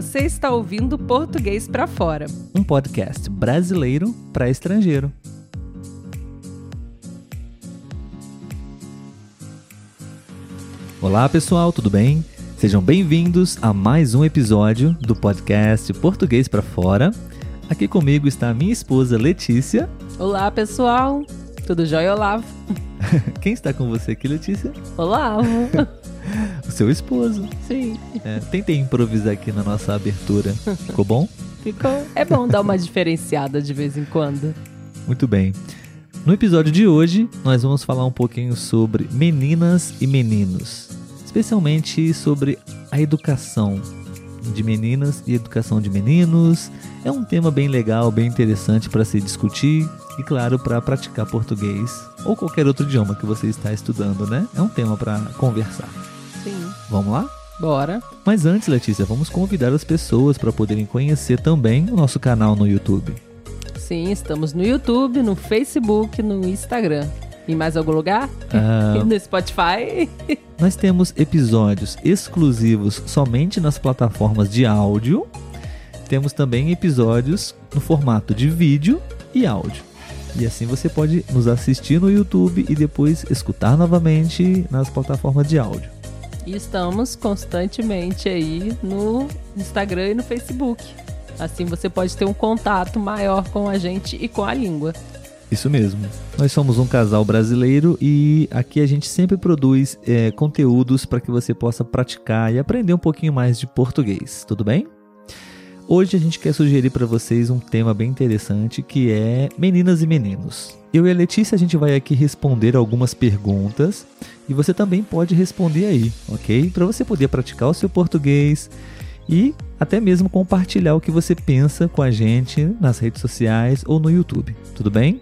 Você está ouvindo Português para Fora, um podcast brasileiro para estrangeiro. Olá pessoal, tudo bem? Sejam bem-vindos a mais um episódio do podcast Português para Fora. Aqui comigo está a minha esposa Letícia. Olá pessoal, tudo jóia, Olavo? Quem está com você aqui, Letícia? Olavo. o seu esposo. Sim. É, tentei improvisar aqui na nossa abertura. Ficou bom? Ficou. É bom dar uma diferenciada de vez em quando. Muito bem. No episódio de hoje, nós vamos falar um pouquinho sobre meninas e meninos, especialmente sobre a educação de meninas e educação de meninos. É um tema bem legal, bem interessante para se discutir e, claro, para praticar português ou qualquer outro idioma que você está estudando, né? É um tema para conversar. Sim. Vamos lá? Bora. Mas antes, Letícia, vamos convidar as pessoas para poderem conhecer também o nosso canal no YouTube. Sim, estamos no YouTube, no Facebook, no Instagram. Em mais algum lugar? Ah, no Spotify? nós temos episódios exclusivos somente nas plataformas de áudio. Temos também episódios no formato de vídeo e áudio. E assim você pode nos assistir no YouTube e depois escutar novamente nas plataformas de áudio. E estamos constantemente aí no Instagram e no Facebook. Assim você pode ter um contato maior com a gente e com a língua. Isso mesmo. Nós somos um casal brasileiro e aqui a gente sempre produz é, conteúdos para que você possa praticar e aprender um pouquinho mais de português. Tudo bem? Hoje a gente quer sugerir para vocês um tema bem interessante que é meninas e meninos. Eu e a Letícia a gente vai aqui responder algumas perguntas e você também pode responder aí, ok? Para você poder praticar o seu português e até mesmo compartilhar o que você pensa com a gente nas redes sociais ou no YouTube. Tudo bem?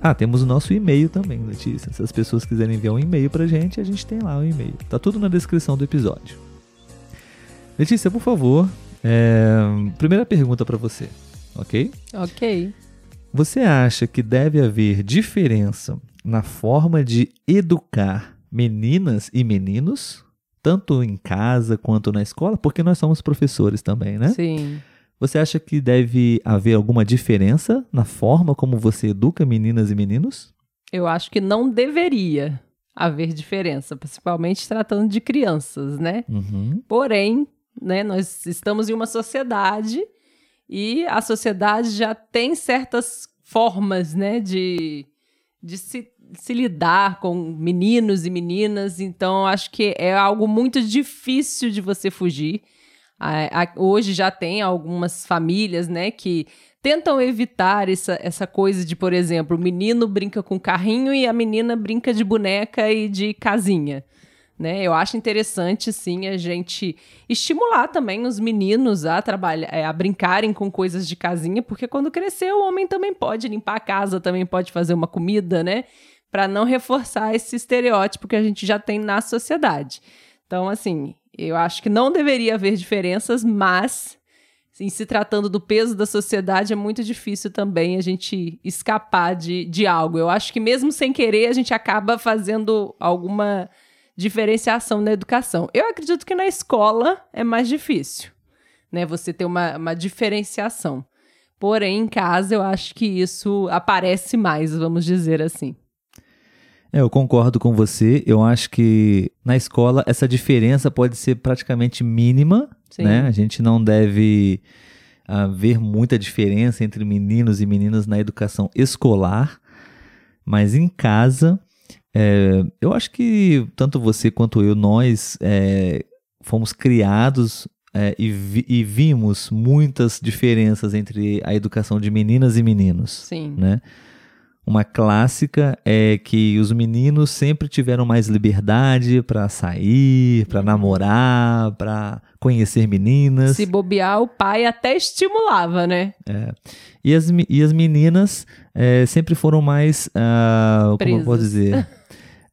Ah, temos o nosso e-mail também, Letícia. Se as pessoas quiserem enviar um e-mail pra gente, a gente tem lá o e-mail. Tá tudo na descrição do episódio. Letícia, por favor, é... primeira pergunta para você, ok? Ok. Você acha que deve haver diferença na forma de educar meninas e meninos, tanto em casa quanto na escola? Porque nós somos professores também, né? Sim. Você acha que deve haver alguma diferença na forma como você educa meninas e meninos? Eu acho que não deveria haver diferença, principalmente tratando de crianças, né? Uhum. Porém, né, nós estamos em uma sociedade e a sociedade já tem certas formas, né, de, de se, se lidar com meninos e meninas, então acho que é algo muito difícil de você fugir. A- a- hoje já tem algumas famílias, né, que tentam evitar essa, essa coisa de, por exemplo, o menino brinca com carrinho e a menina brinca de boneca e de casinha. Né? Eu acho interessante, sim, a gente estimular também os meninos a trabalhar, é, a brincarem com coisas de casinha, porque quando crescer o homem também pode limpar a casa, também pode fazer uma comida, né? Para não reforçar esse estereótipo que a gente já tem na sociedade. Então, assim, eu acho que não deveria haver diferenças, mas em se tratando do peso da sociedade, é muito difícil também a gente escapar de, de algo. Eu acho que mesmo sem querer, a gente acaba fazendo alguma diferenciação na educação. Eu acredito que na escola é mais difícil, né? Você ter uma, uma diferenciação. Porém, em casa, eu acho que isso aparece mais, vamos dizer assim. É, eu concordo com você. Eu acho que na escola essa diferença pode ser praticamente mínima, Sim. né? A gente não deve ah, ver muita diferença entre meninos e meninas na educação escolar, mas em casa, é, eu acho que tanto você quanto eu, nós é, fomos criados é, e, vi- e vimos muitas diferenças entre a educação de meninas e meninos Sim. né? Uma clássica é que os meninos sempre tiveram mais liberdade para sair, para namorar, para conhecer meninas. Se bobear, o pai até estimulava, né? E, as, e as meninas é, sempre foram mais. ah, como eu posso dizer?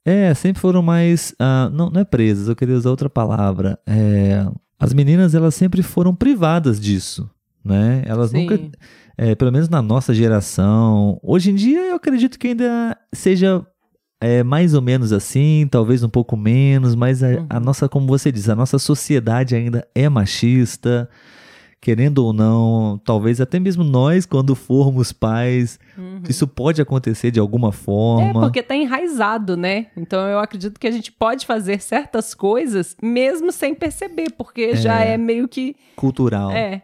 É, sempre foram mais. ah, não, não é presas, eu queria usar outra palavra. É, as meninas, elas sempre foram privadas disso. Né? Elas Sim. nunca. É, pelo menos na nossa geração. Hoje em dia, eu acredito que ainda seja é mais ou menos assim, talvez um pouco menos, mas a, Uhum. a nossa, como você diz, a nossa sociedade ainda é machista, querendo ou não, talvez até mesmo nós, quando formos pais, Uhum. isso pode acontecer de alguma É, forma. porque tá enraizado, né? Então eu acredito que a gente pode fazer certas coisas mesmo sem perceber, porque já é meio que. Cultural. É.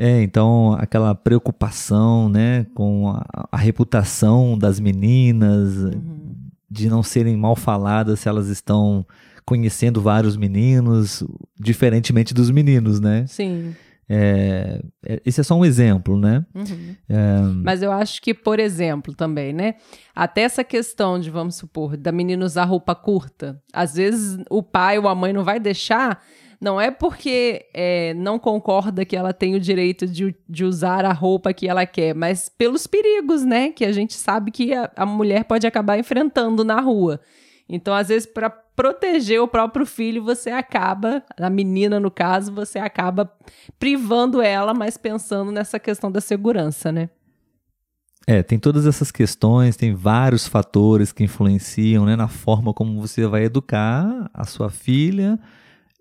É, então aquela preocupação, né, com a, a reputação das meninas, Uhum. de não serem mal faladas se elas estão conhecendo vários meninos, diferentemente dos meninos, né? Sim. É, é- esse é só um exemplo, né? Uhum. É, Mas eu acho que, por exemplo, também, né? Até essa questão de, vamos supor, da menina usar roupa curta. Às vezes o pai ou a mãe não vai deixar, não é porque é, não concorda que ela tem o direito de, de usar a roupa que ela quer, mas pelos perigos, né? Que a gente sabe que a, a mulher pode acabar enfrentando na rua. Então, às vezes, para proteger o próprio filho, você acaba, a menina no caso, você acaba privando ela, mas pensando nessa questão da segurança, né? é, tem todas essas questões, tem vários fatores que influenciam, né, na forma como você vai educar a sua filha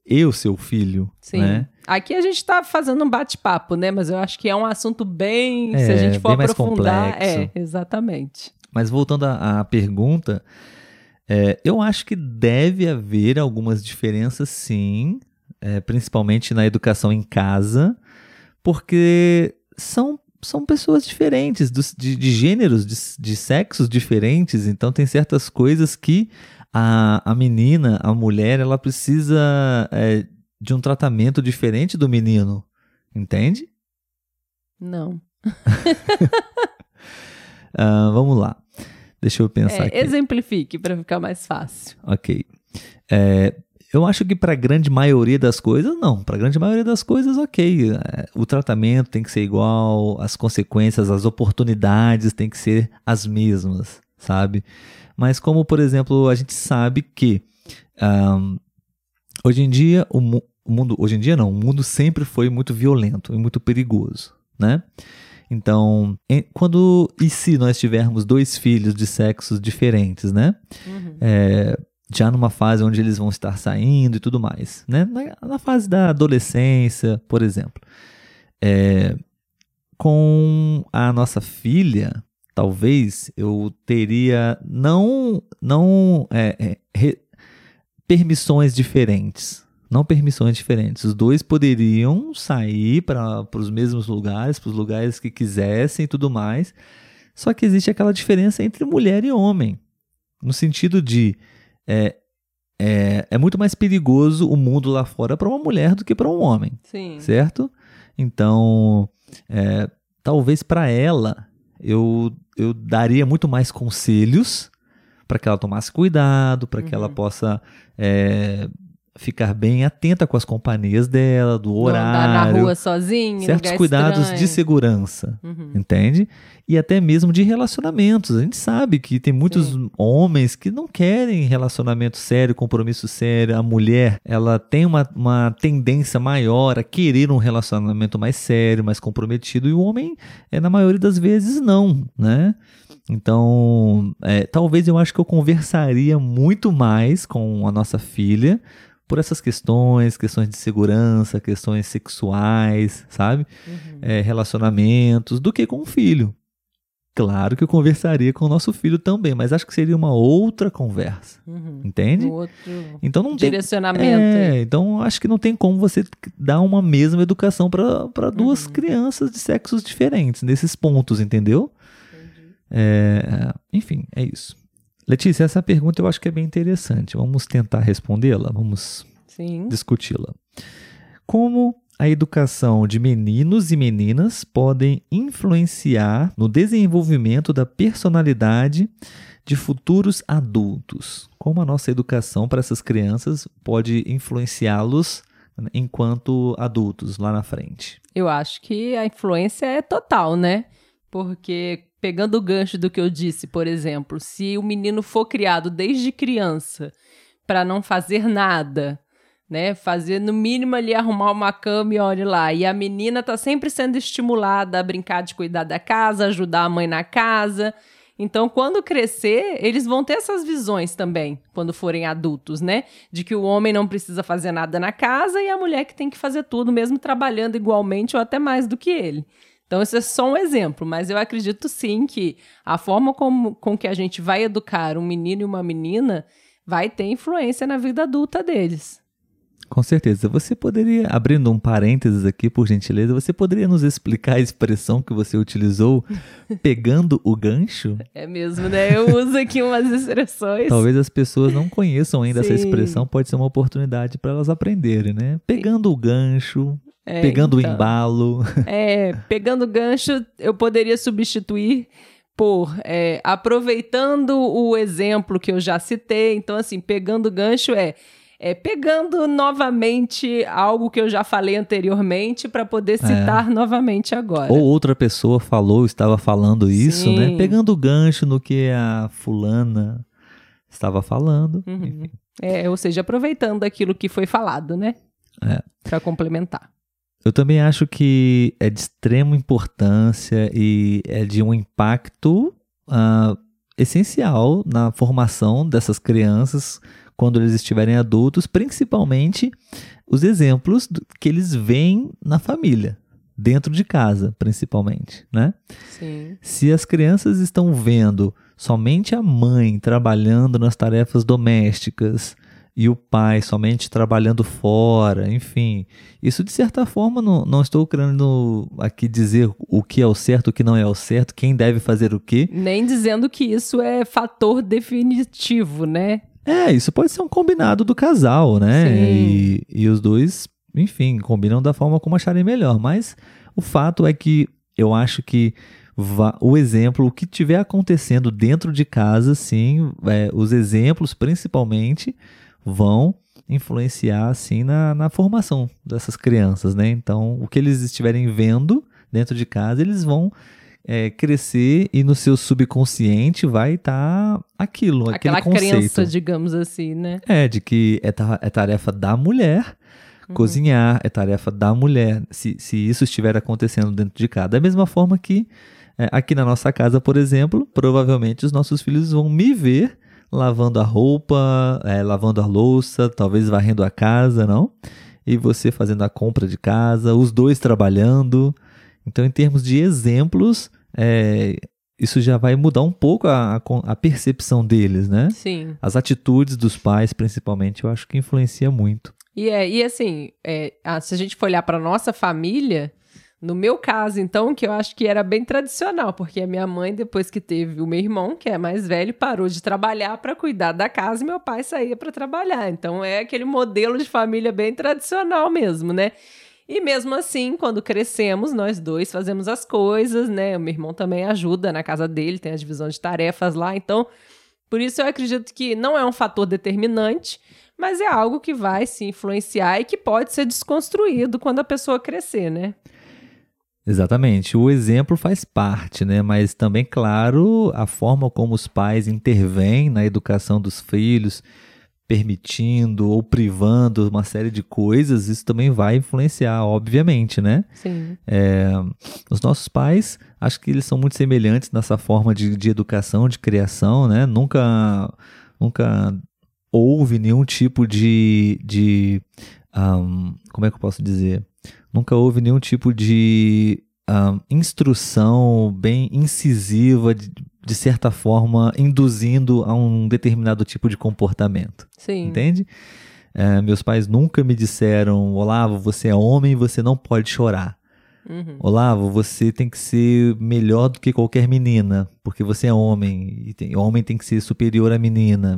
e o seu filho, Sim. né? Aqui a gente tá fazendo um bate-papo, né? Mas eu acho que é um assunto bem. se a É, gente for aprofundar. É, exatamente. Mas voltando à, à pergunta, é, eu acho que deve haver algumas diferenças, sim, é, principalmente na educação em casa, porque são, são pessoas diferentes, dos- de, de gêneros, de, de sexos diferentes, então tem certas coisas que a, a menina, a mulher, ela precisa é, de um tratamento diferente do menino, entende? Não. Ah, vamos lá. Deixa eu pensar É, aqui. exemplifique para ficar mais fácil. Ok. É, eu acho que para a grande maioria das coisas, não. Para a grande maioria das coisas, ok. É, o tratamento tem que ser igual, as consequências, as oportunidades têm que ser as mesmas, sabe? Mas como, por exemplo, a gente sabe que ahn, hoje em dia o, mu- o mundo, hoje em dia não, o mundo sempre foi muito violento e muito perigoso, né? Então, em- quando e se nós tivermos dois filhos de sexos diferentes, né? Uhum. é, já numa fase onde eles vão estar saindo e tudo mais, né? Na, na fase da adolescência, por exemplo. É, com a nossa filha, talvez eu teria não, não é, é, re- permissões diferentes. Não permissões diferentes. Os dois poderiam sair para os mesmos lugares, para os lugares que quisessem e tudo mais. Só que existe aquela diferença entre mulher e homem. No sentido de é, é, é muito mais perigoso o mundo lá fora para uma mulher do que para um homem, Sim. certo? Então, é, talvez para ela eu, eu daria muito mais conselhos para que ela tomasse cuidado, para que ela Uhum. possa é, ficar bem atenta com as companhias dela, do Não andar horário, na rua sozinho, certos cuidados estranho. de segurança Uhum. entende? E até mesmo de relacionamentos. A gente sabe que tem muitos Sim. homens que não querem relacionamento sério, compromisso sério. A mulher, ela tem uma, uma tendência maior a querer um relacionamento mais sério, mais comprometido, e o homem, é, na maioria das vezes, não, né? Então, é, talvez eu acho que eu conversaria muito mais com a nossa filha por essas questões, questões de segurança, questões sexuais, sabe? Uhum. é, relacionamentos do que com o filho. Claro que eu conversaria com o nosso filho também, mas acho que seria uma outra conversa, Uhum. entende? Outro Então não tem. direcionamento. É, então acho que não tem como você dar uma mesma educação para duas Uhum. crianças de sexos diferentes nesses pontos, entendeu? É, enfim, é isso. Letícia, essa pergunta eu acho que é bem interessante. Vamos tentar respondê-la, vamos discuti-la. Como a educação de meninos e meninas podem influenciar no desenvolvimento da personalidade de futuros adultos? Como a nossa educação para essas crianças pode influenciá-los enquanto adultos lá na frente? Eu acho que a influência é total, né? Porque, pegando o gancho do que eu disse, por exemplo, se o menino for criado desde criança para não fazer nada, né? Fazer no mínimo ali arrumar uma cama e olhe lá. E a menina tá sempre sendo estimulada a brincar de cuidar da casa, ajudar a mãe na casa. Então, quando crescer, eles vão ter essas visões também, quando forem adultos, né? De que o homem não precisa fazer nada na casa e a mulher que tem que fazer tudo, mesmo trabalhando igualmente ou até mais do que ele. Então, esse é só um exemplo, mas eu acredito sim que a forma como, com que a gente vai educar um menino e uma menina vai ter influência na vida adulta deles. Com certeza. Você poderia, abrindo um parênteses aqui, por gentileza, você poderia nos explicar a expressão que você utilizou, pegando o gancho? É mesmo, né? Eu uso aqui umas expressões. Talvez as pessoas não conheçam ainda Sim. essa expressão, pode ser uma oportunidade para elas aprenderem, né? Pegando o gancho, é, pegando então, o embalo. É, pegando o gancho, eu poderia substituir por é, aproveitando o exemplo que eu já citei. Então, assim, pegando o gancho é é, pegando novamente algo que eu já falei anteriormente para poder é. citar novamente agora. Ou outra pessoa falou, estava falando isso, né? Sim. né? Pegando o gancho no que a fulana estava falando. Uhum. É, ou seja, aproveitando aquilo que foi falado, né? É. Para complementar. Eu também acho que é de extrema importância e é de um impacto uh, essencial na formação dessas crianças quando eles estiverem adultos, principalmente os exemplos que eles veem na família, dentro de casa, principalmente, né? Sim. Se as crianças estão vendo somente a mãe trabalhando nas tarefas domésticas e o pai somente trabalhando fora, enfim, isso de certa forma não, não estou querendo aqui dizer o que é o certo, o que não é o certo, quem deve fazer o quê. Nem dizendo que isso é fator definitivo, né? É, isso pode ser um combinado do casal, né? E, e, os dois, enfim, combinam da forma como acharem melhor. Mas o fato é que eu acho que o exemplo, o que tiver acontecendo dentro de casa, sim, é, os exemplos principalmente vão influenciar assim na, na formação dessas crianças, né? Então, o que eles estiverem vendo dentro de casa, eles vão é, crescer e no seu subconsciente vai estar tá aquilo, Aquela aquele conceito. crença, digamos assim, né? É, de que é, é tarefa da mulher uhum. cozinhar, é tarefa da mulher, se, se isso estiver acontecendo dentro de casa. Da mesma forma que é, aqui na nossa casa, por exemplo, provavelmente os nossos filhos vão me ver lavando a roupa, é, lavando a louça, talvez varrendo a casa, não? E você fazendo a compra de casa, os dois trabalhando. Então, em termos de exemplos, é, isso já vai mudar um pouco a, a, percepção deles, né? Sim. As atitudes dos pais, principalmente, eu acho que influencia muito. E, é, e assim, é, se a gente for olhar para nossa família, no meu caso, então, que eu acho que era bem tradicional, porque a minha mãe, depois que teve o meu irmão, que é mais velho, parou de trabalhar para cuidar da casa e meu pai saía para trabalhar. Então, é aquele modelo de família bem tradicional mesmo, né? E mesmo assim, quando crescemos, nós dois fazemos as coisas, né? O meu irmão também ajuda na casa dele, tem a divisão de tarefas lá. Então, por isso eu acredito que não é um fator determinante, mas é algo que vai se influenciar e que pode ser desconstruído quando a pessoa crescer, né? Exatamente. O exemplo faz parte, né? Mas também, claro, a forma como os pais intervêm na educação dos filhos permitindo ou privando uma série de coisas, isso também vai influenciar, obviamente, né? Sim. É, os nossos pais, acho que eles são muito semelhantes nessa forma de, de educação, de criação, né? Nunca, nunca houve nenhum tipo de, de um, como é que eu posso dizer? Nunca houve nenhum tipo de um, instrução bem incisiva de, de certa forma, induzindo a um determinado tipo de comportamento. Sim. Entende? É, meus pais nunca me disseram, Olavo, você é homem você não pode chorar. Uhum. Olavo, você tem que ser melhor do que qualquer menina, porque você é homem, e tem, homem tem que ser superior à menina.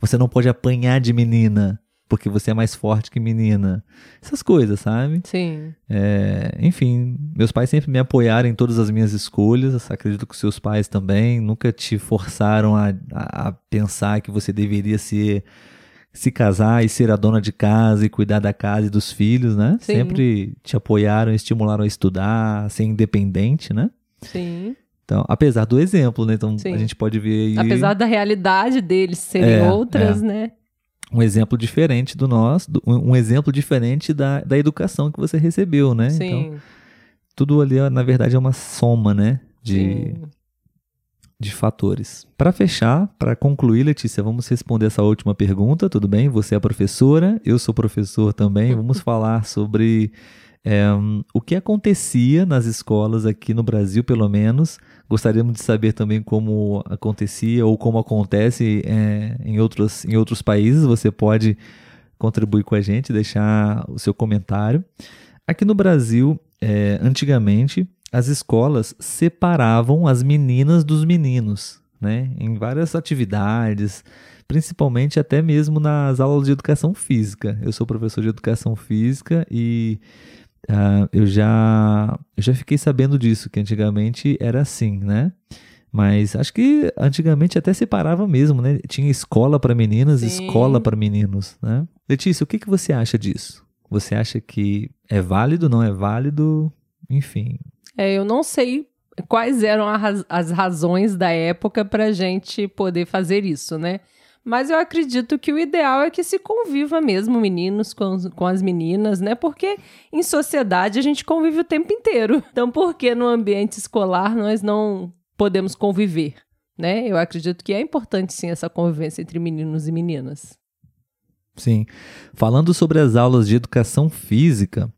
Você não pode apanhar de menina porque você é mais forte que menina. Essas coisas, sabe? Sim. É, enfim, meus pais sempre me apoiaram em todas as minhas escolhas. Acredito que seus pais também nunca te forçaram a, a, pensar que você deveria ser se casar e ser a dona de casa e cuidar da casa e dos filhos, né? Sim. Sempre te apoiaram, estimularam a estudar, a ser independente, né? Sim. Então, apesar do exemplo, né? Então, Sim. a gente pode ver aí... Apesar da realidade deles serem é, outras, é. né? Um exemplo diferente do nosso, um exemplo diferente da, da educação que você recebeu, né? Sim. Então, tudo ali, na verdade, é uma soma, né? De, de fatores. Para fechar, para concluir, Letícia, vamos responder essa última pergunta, tudo bem? Você é professora, eu sou professor também. Vamos falar sobre é, o que acontecia nas escolas aqui no Brasil, pelo menos. Gostaríamos de saber também como acontecia ou como acontece é, em, outros, em outros países. Você pode contribuir com a gente, deixar o seu comentário. Aqui no Brasil, é, antigamente, as escolas separavam as meninas dos meninos, né? Em várias atividades, principalmente até mesmo nas aulas de educação física. Eu sou professor de educação física e uh, eu já eu já fiquei sabendo disso que antigamente era assim, né? Mas acho que antigamente até separava mesmo, né? Tinha escola para meninas, e escola para meninos, né? Letícia, o que, que você acha disso? Você acha que é válido, não é válido? Enfim, é, eu não sei quais eram as razões da época para a gente poder fazer isso, né? Mas eu acredito que o ideal é que se conviva mesmo meninos com, com as meninas, né? Porque em sociedade a gente convive o tempo inteiro. Então, por que no ambiente escolar nós não podemos conviver, né? Eu acredito que é importante sim essa convivência entre meninos e meninas. Sim. Falando sobre as aulas de educação física,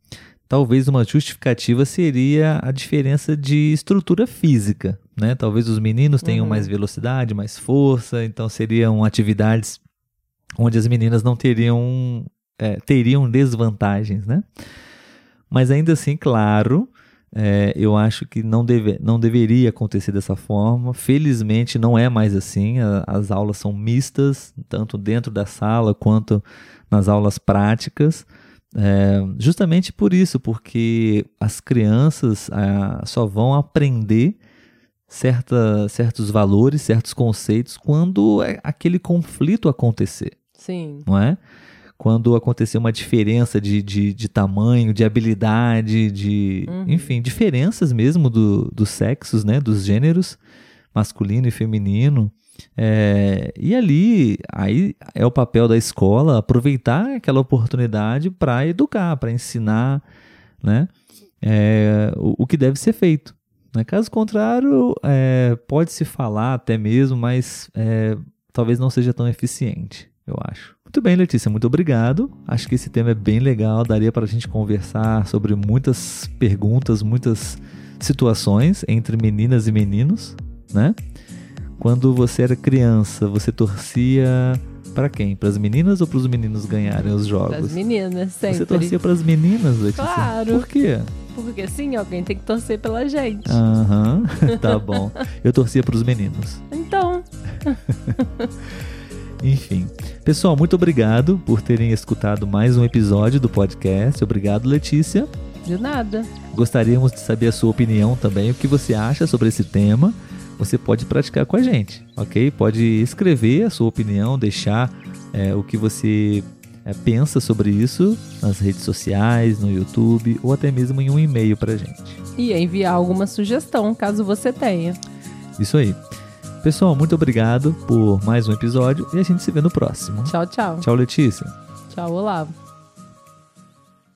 talvez uma justificativa seria a diferença de estrutura física, né? Talvez os meninos tenham uhum. mais velocidade, mais força, então seriam atividades onde as meninas não teriam é, teriam desvantagens, né? Mas ainda assim, claro, é, eu acho que não, deve, não deveria acontecer dessa forma. Felizmente não é mais assim. A, as aulas são mistas, tanto dentro da sala quanto nas aulas práticas. É, justamente por isso, porque as crianças é, só vão aprender certa, certos valores, certos conceitos quando é aquele conflito acontecer. Sim. Não é? Quando acontecer uma diferença de, de, de tamanho, de habilidade, de. Uhum. Enfim, diferenças mesmo do, dos sexos, né? Dos gêneros, masculino e feminino. É, e ali, aí é o papel da escola aproveitar aquela oportunidade para educar, para ensinar, né? É, o, o, que deve ser feito. Né? Caso contrário, é, pode se falar até mesmo, mas é, talvez não seja tão eficiente, eu acho. Muito bem, Letícia, muito obrigado. Acho que esse tema é bem legal, daria para a gente conversar sobre muitas perguntas, muitas situações entre meninas e meninos, né? Quando você era criança, você torcia para quem? Para as meninas ou para os meninos ganharem os jogos? Para as meninas, sempre. Você torcia para as meninas, Letícia? Claro. Por quê? Porque sim, alguém tem que torcer pela gente. Aham, uhum, tá bom. Eu torcia para os meninos. Então. Enfim. Pessoal, muito obrigado por terem escutado mais um episódio do podcast. Obrigado, Letícia. De nada. Gostaríamos de saber a sua opinião também, o que você acha sobre esse tema você pode praticar com a gente, ok? Pode escrever a sua opinião, deixar é, o que você é, pensa sobre isso nas redes sociais, no YouTube ou até mesmo em um e-mail para a gente. E enviar alguma sugestão, caso você tenha. Isso aí. Pessoal, muito obrigado por mais um episódio e a gente se vê no próximo. Tchau, tchau. Tchau, Letícia. Tchau, Olavo.